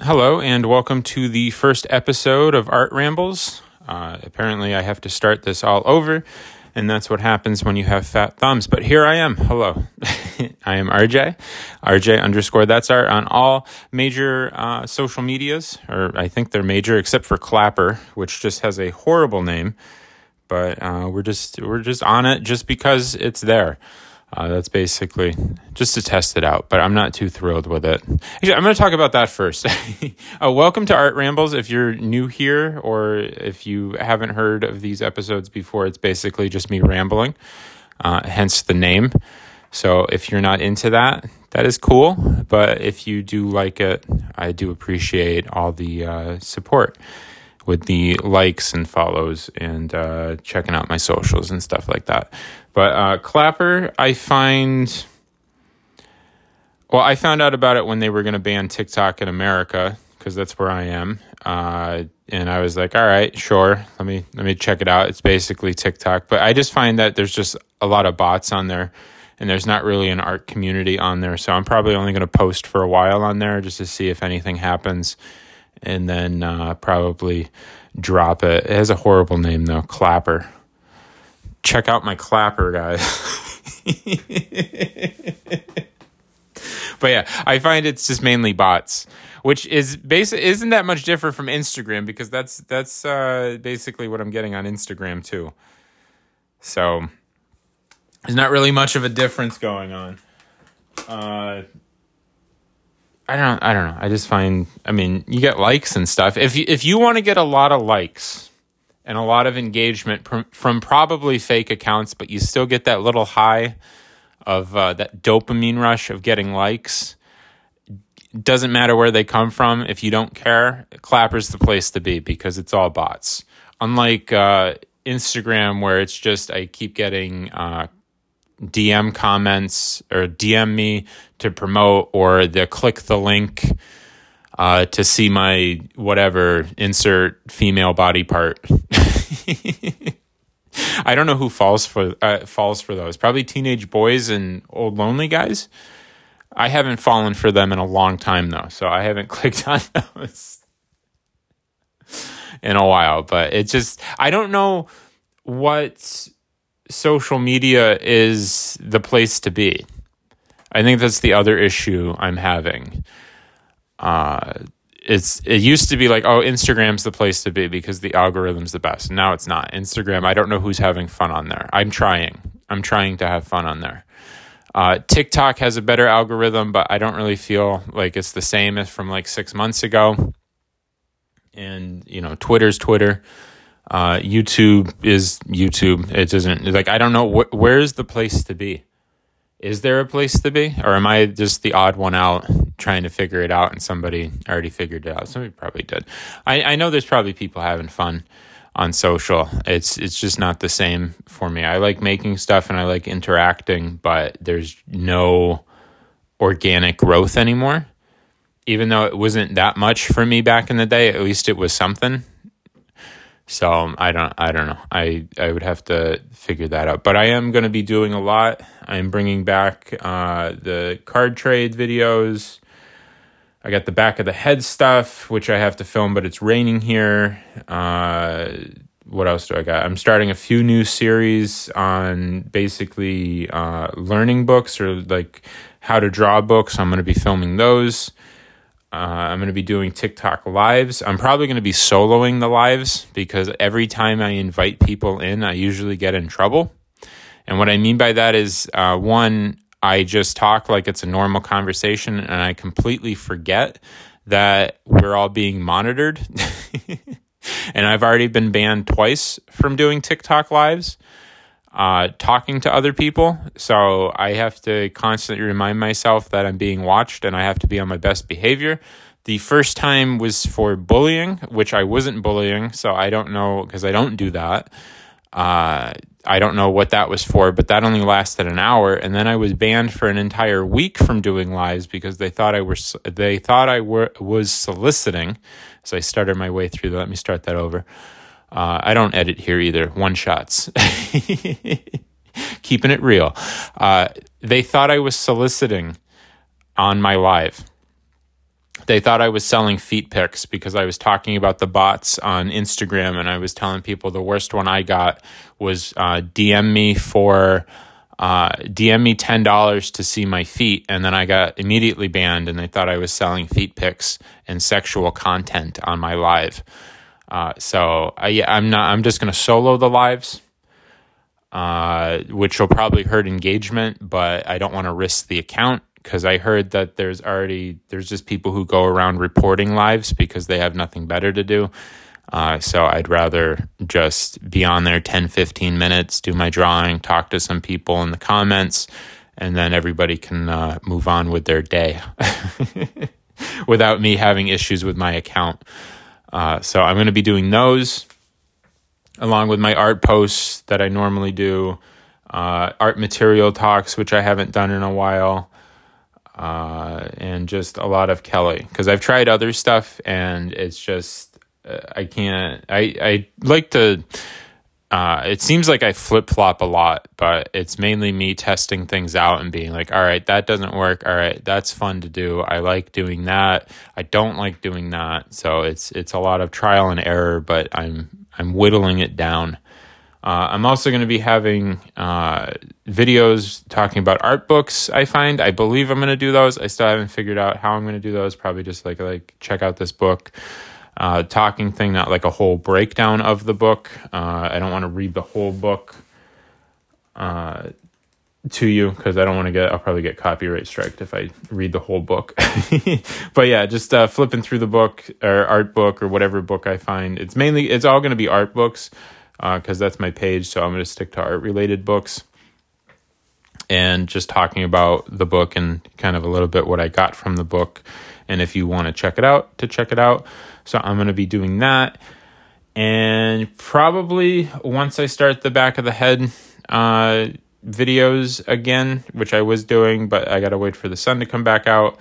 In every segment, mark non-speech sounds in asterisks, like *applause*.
Hello, and welcome to the first episode of Art Rambles. Uh, apparently, I have to start this all over, and that's what happens when you have fat thumbs. But here I am. Hello. *laughs* I am RJ, RJ underscore that's art on all major uh, social medias, or I think they're major except for Clapper, which just has a horrible name. But uh, we're just we're just on it just because it's there. Uh, that's basically just to test it out, but I'm not too thrilled with it. Actually, I'm going to talk about that first. *laughs* uh, welcome to Art Rambles. If you're new here or if you haven't heard of these episodes before, it's basically just me rambling, uh, hence the name. So if you're not into that, that is cool. But if you do like it, I do appreciate all the uh, support with the likes and follows and uh, checking out my socials and stuff like that. But uh, Clapper, I find. Well, I found out about it when they were going to ban TikTok in America because that's where I am, uh, and I was like, "All right, sure, let me let me check it out." It's basically TikTok, but I just find that there's just a lot of bots on there, and there's not really an art community on there. So I'm probably only going to post for a while on there just to see if anything happens and then uh, probably drop it. It has a horrible name though, Clapper. Check out my Clapper, guys. *laughs* but yeah, I find it's just mainly bots, which is basic isn't that much different from Instagram because that's that's uh, basically what I'm getting on Instagram too. So there's not really much of a difference going on. Uh, I don't I don't know. I just find I mean, you get likes and stuff. If you if you want to get a lot of likes and a lot of engagement from probably fake accounts, but you still get that little high of uh, that dopamine rush of getting likes. Doesn't matter where they come from. If you don't care, Clapper's the place to be because it's all bots. Unlike uh, Instagram, where it's just I keep getting uh, DM comments or DM me to promote or the click the link uh, to see my whatever insert female body part. *laughs* I don't know who falls for uh, falls for those. Probably teenage boys and old lonely guys. I haven't fallen for them in a long time though, so I haven't *laughs* clicked on those in a while. But it just I don't know what social media is the place to be. I think that's the other issue I'm having. Uh, it's it used to be like oh Instagram's the place to be because the algorithm's the best. Now it's not. Instagram, I don't know who's having fun on there. I'm trying. I'm trying to have fun on there. Uh, TikTok has a better algorithm, but I don't really feel like it's the same as from like six months ago. And you know, Twitter's Twitter. Uh, YouTube is YouTube. It doesn't like I don't know wh- where's the place to be. Is there a place to be, or am I just the odd one out trying to figure it out and somebody already figured it out? Somebody probably did. I, I know there's probably people having fun on social. It's it's just not the same for me. I like making stuff and I like interacting, but there's no organic growth anymore. Even though it wasn't that much for me back in the day, at least it was something. So um, I don't I don't know. I I would have to figure that out. But I am going to be doing a lot. I'm bringing back uh, the card trade videos. I got the back of the head stuff, which I have to film, but it's raining here. Uh, what else do I got? I'm starting a few new series on basically uh, learning books or like how to draw books. I'm going to be filming those. Uh, I'm going to be doing TikTok lives. I'm probably going to be soloing the lives because every time I invite people in, I usually get in trouble. And what I mean by that is uh, one, I just talk like it's a normal conversation and I completely forget that we're all being monitored. *laughs* and I've already been banned twice from doing TikTok lives uh, talking to other people. So I have to constantly remind myself that I'm being watched and I have to be on my best behavior. The first time was for bullying, which I wasn't bullying, so I don't know because I don't do that. Uh, I don't know what that was for, but that only lasted an hour, and then I was banned for an entire week from doing lives because they thought I was they thought I were, was soliciting. So I started my way through. Let me start that over. Uh, I don't edit here either. One shots. *laughs* Keeping it real. Uh, they thought I was soliciting on my live. they thought I was selling feet pics because I was talking about the bots on Instagram and I was telling people the worst one I got was uh, DM me for uh, DM me ten dollars to see my feet, and then I got immediately banned, and they thought I was selling feet pics and sexual content on my live. Uh, so I, I'm not. I'm just going to solo the lives, uh, which will probably hurt engagement, but I don't want to risk the account because I heard that there's already there's just people who go around reporting lives because they have nothing better to do. Uh, so I'd rather just be on there 10, 15 minutes, do my drawing, talk to some people in the comments, and then everybody can uh, move on with their day *laughs* without me having issues with my account. Uh, so I'm going to be doing those along with my art posts that I normally do, uh, art material talks, which I haven't done in a while uh, and just a lot of Kelly because I've tried other stuff and it's just uh, I can't. I I like to. Uh, it seems like I flip flop a lot, but it's mainly me testing things out and being like, all right, that doesn't work. All right, that's fun to do. I like doing that. I don't like doing that. So it's it's a lot of trial and error, but I'm I'm whittling it down. Uh, I'm also going to be having uh, videos talking about art books. I find I believe I'm going to do those. I still haven't figured out how I'm going to do those. Probably just like like check out this book, uh, talking thing, not like a whole breakdown of the book. Uh, I don't want to read the whole book uh, to you because I don't want to get. I'll probably get copyright striked if I read the whole book. *laughs* but yeah, just uh, flipping through the book or art book or whatever book I find. It's mainly it's all going to be art books because uh, that's my page. So I'm going to stick to art related books and just talking about the book and kind of a little bit what I got from the book. And if you want to check it out, to check it out. So I'm going to be doing that. And probably once I start the back of the head uh, videos again, which I was doing, but I got to wait for the sun to come back out.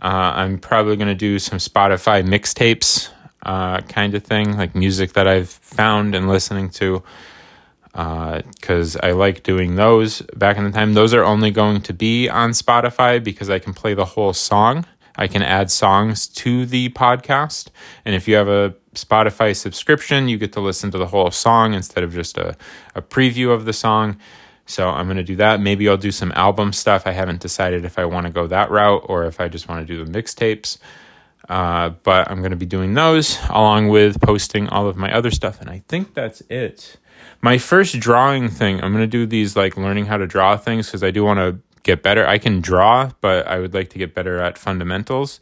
Uh, I'm probably going to do some Spotify mixtapes uh, kind of thing, like music that I've found and listening to. Because uh, I like doing those back in the time. Those are only going to be on Spotify because I can play the whole song. I can add songs to the podcast. And if you have a Spotify subscription, you get to listen to the whole song instead of just a, a preview of the song. So I'm going to do that. Maybe I'll do some album stuff. I haven't decided if I want to go that route or if I just want to do the mixtapes. Uh, but I'm going to be doing those along with posting all of my other stuff. And I think that's it. My first drawing thing, I'm going to do these like learning how to draw things because I do want to get better. I can draw, but I would like to get better at fundamentals.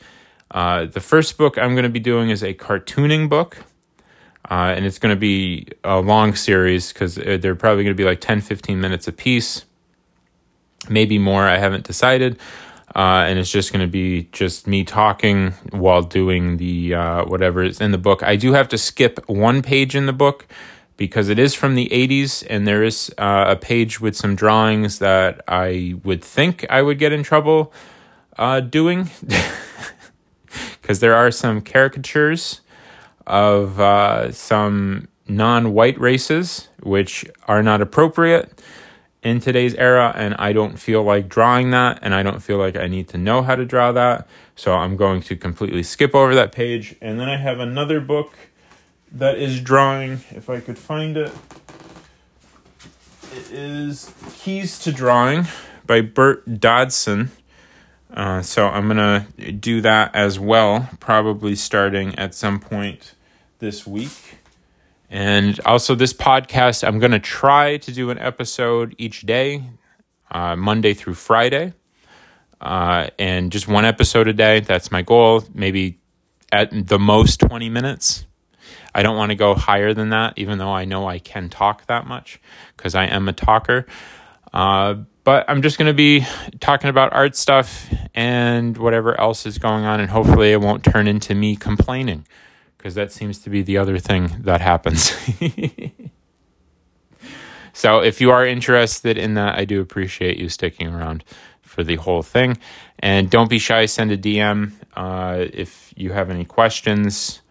Uh, the first book I'm going to be doing is a cartooning book. Uh, and it's going to be a long series because uh, they're probably going to be like 10, 15 minutes a piece, maybe more. I haven't decided uh, and it's just going to be just me talking while doing the uh, whatever is in the book. I do have to skip one page in the book because it is from the 80s, and there is uh, a page with some drawings that I would think I would get in trouble uh, doing *laughs* because there are some caricatures of uh, some non white races which are not appropriate in today's era, and I don't feel like drawing that, and I don't feel like I need to know how to draw that. So I'm going to completely skip over that page. And then I have another book that is drawing, if I could find it. It is Keys to Drawing by Bert Dodson. Uh, so I'm going to do that as well, probably starting at some point this week. And also, this podcast, I'm going to try to do an episode each day, uh, Monday through Friday, uh, and just one episode a day. That's my goal. Maybe at the most 20 minutes. I don't want to go higher than that, even though I know I can talk that much because I am a talker. Uh, but I'm just going to be talking about art stuff and whatever else is going on, and hopefully, it won't turn into me complaining because that seems to be the other thing that happens. *laughs* so if you are interested in that, I do appreciate you sticking around for the whole thing. And don't be shy, send a DM. Uh, if you have any questions,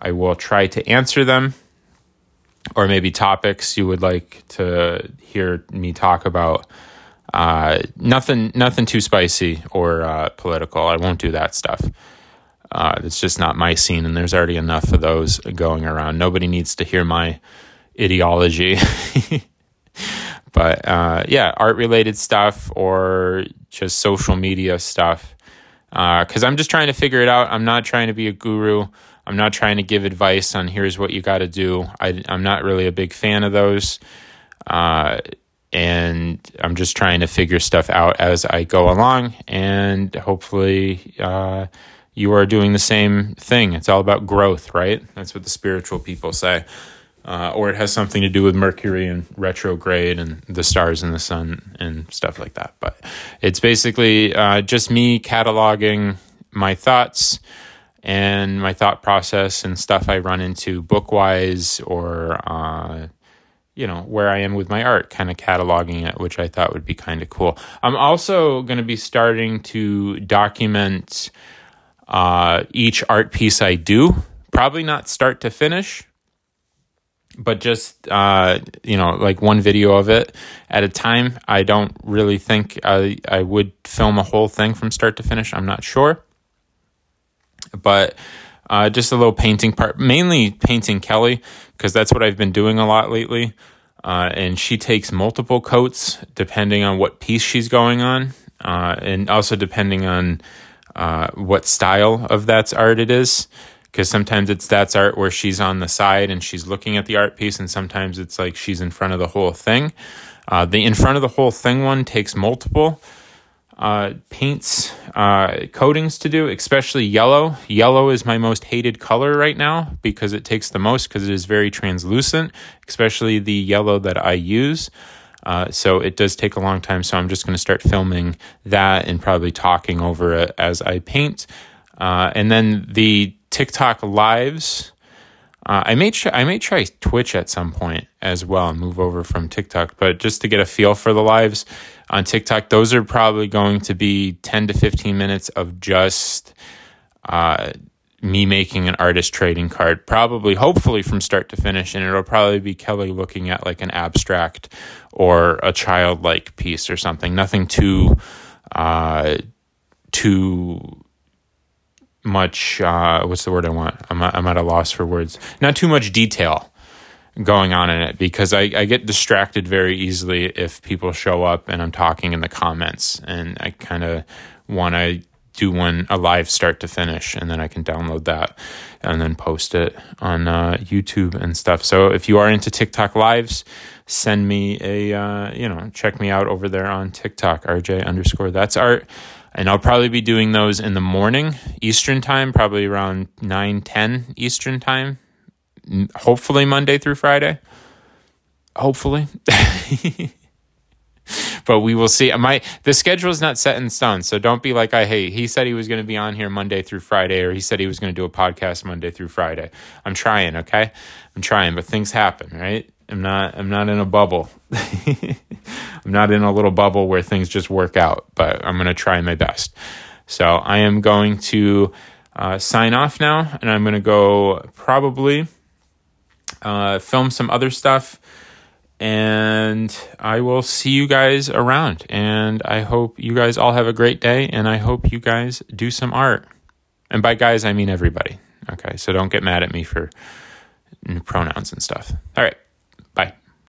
I will try to answer them. Or maybe topics you would like to hear me talk about. Uh, nothing, nothing too spicy or uh, political. I won't do that stuff. Uh, it's just not my scene, and there's already enough of those going around. Nobody needs to hear my ideology. *laughs* but uh, yeah, art related stuff or just social media stuff. Because uh, I'm just trying to figure it out. I'm not trying to be a guru. I'm not trying to give advice on here's what you got to do. I, am not really a big fan of those. Uh, and I'm just trying to figure stuff out as I go along. And hopefully, uh, you are doing the same thing. It's all about growth, right? That's what the spiritual people say. Uh, or it has something to do with Mercury and retrograde and the stars and the sun and stuff like that. But it's basically uh, just me cataloging my thoughts and my thought process and stuff I run into book wise or, uh, you know, where I am with my art, kind of cataloging it, which I thought would be kind of cool. I'm also going to be starting to document uh, each art piece I do, probably not start to finish but just uh, you know like one video of it at a time. I don't really think I, I would film a whole thing from start to finish. I'm not sure but uh, just a little painting part mainly painting kelly because that's what i've been doing a lot lately. Uh, and she takes multiple coats depending on what piece she's going on uh, and also depending on uh, what style of that's art it is. Because sometimes it's that's art where she's on the side and she's looking at the art piece, and sometimes it's like she's in front of the whole thing. Uh, the in front of the whole thing one takes multiple uh, paints, uh, coatings to do, especially yellow. Yellow is my most hated color right now because it takes the most because it is very translucent, especially the yellow that I use. Uh, so it does take a long time. So I'm just going to start filming that and probably talking over it as I paint. Uh, and then the TikTok lives. Uh, I may try, I may try Twitch at some point as well and move over from TikTok, but just to get a feel for the lives on TikTok, those are probably going to be 10 to 15 minutes of just uh, me making an artist trading card, probably, hopefully from start to finish. And it'll probably be Kelly looking at like an abstract or a childlike piece or something. Nothing too, uh, too much uh, what's the word I want? I'm I'm at a loss for words. Not too much detail going on in it because I, I get distracted very easily if people show up and I'm talking in the comments and I kind of want to do one a live start to finish and then I can download that and then post it on uh, YouTube and stuff. So if you are into TikTok lives, send me a uh, you know check me out over there on TikTok RJ underscore that's art and I'll probably be doing those in the morning Eastern time, probably around 9 10 Eastern time. Hopefully, Monday through Friday. Hopefully. *laughs* but we will see. My the schedule is not set in stone, so don't be like I hate. He said he was going to be on here Monday through Friday, or he said he was going to do a podcast Monday through Friday. I'm trying, okay, I'm trying, but things happen, right? I'm not. I'm not in a bubble. *laughs* I'm not in a little bubble where things just work out, but I'm going to try my best. So I am going to uh, sign off now, and I'm going to go probably uh, film some other stuff. And I will see you guys around. And I hope you guys all have a great day. And I hope you guys do some art. And by guys, I mean everybody. Okay. So don't get mad at me for pronouns and stuff. All right.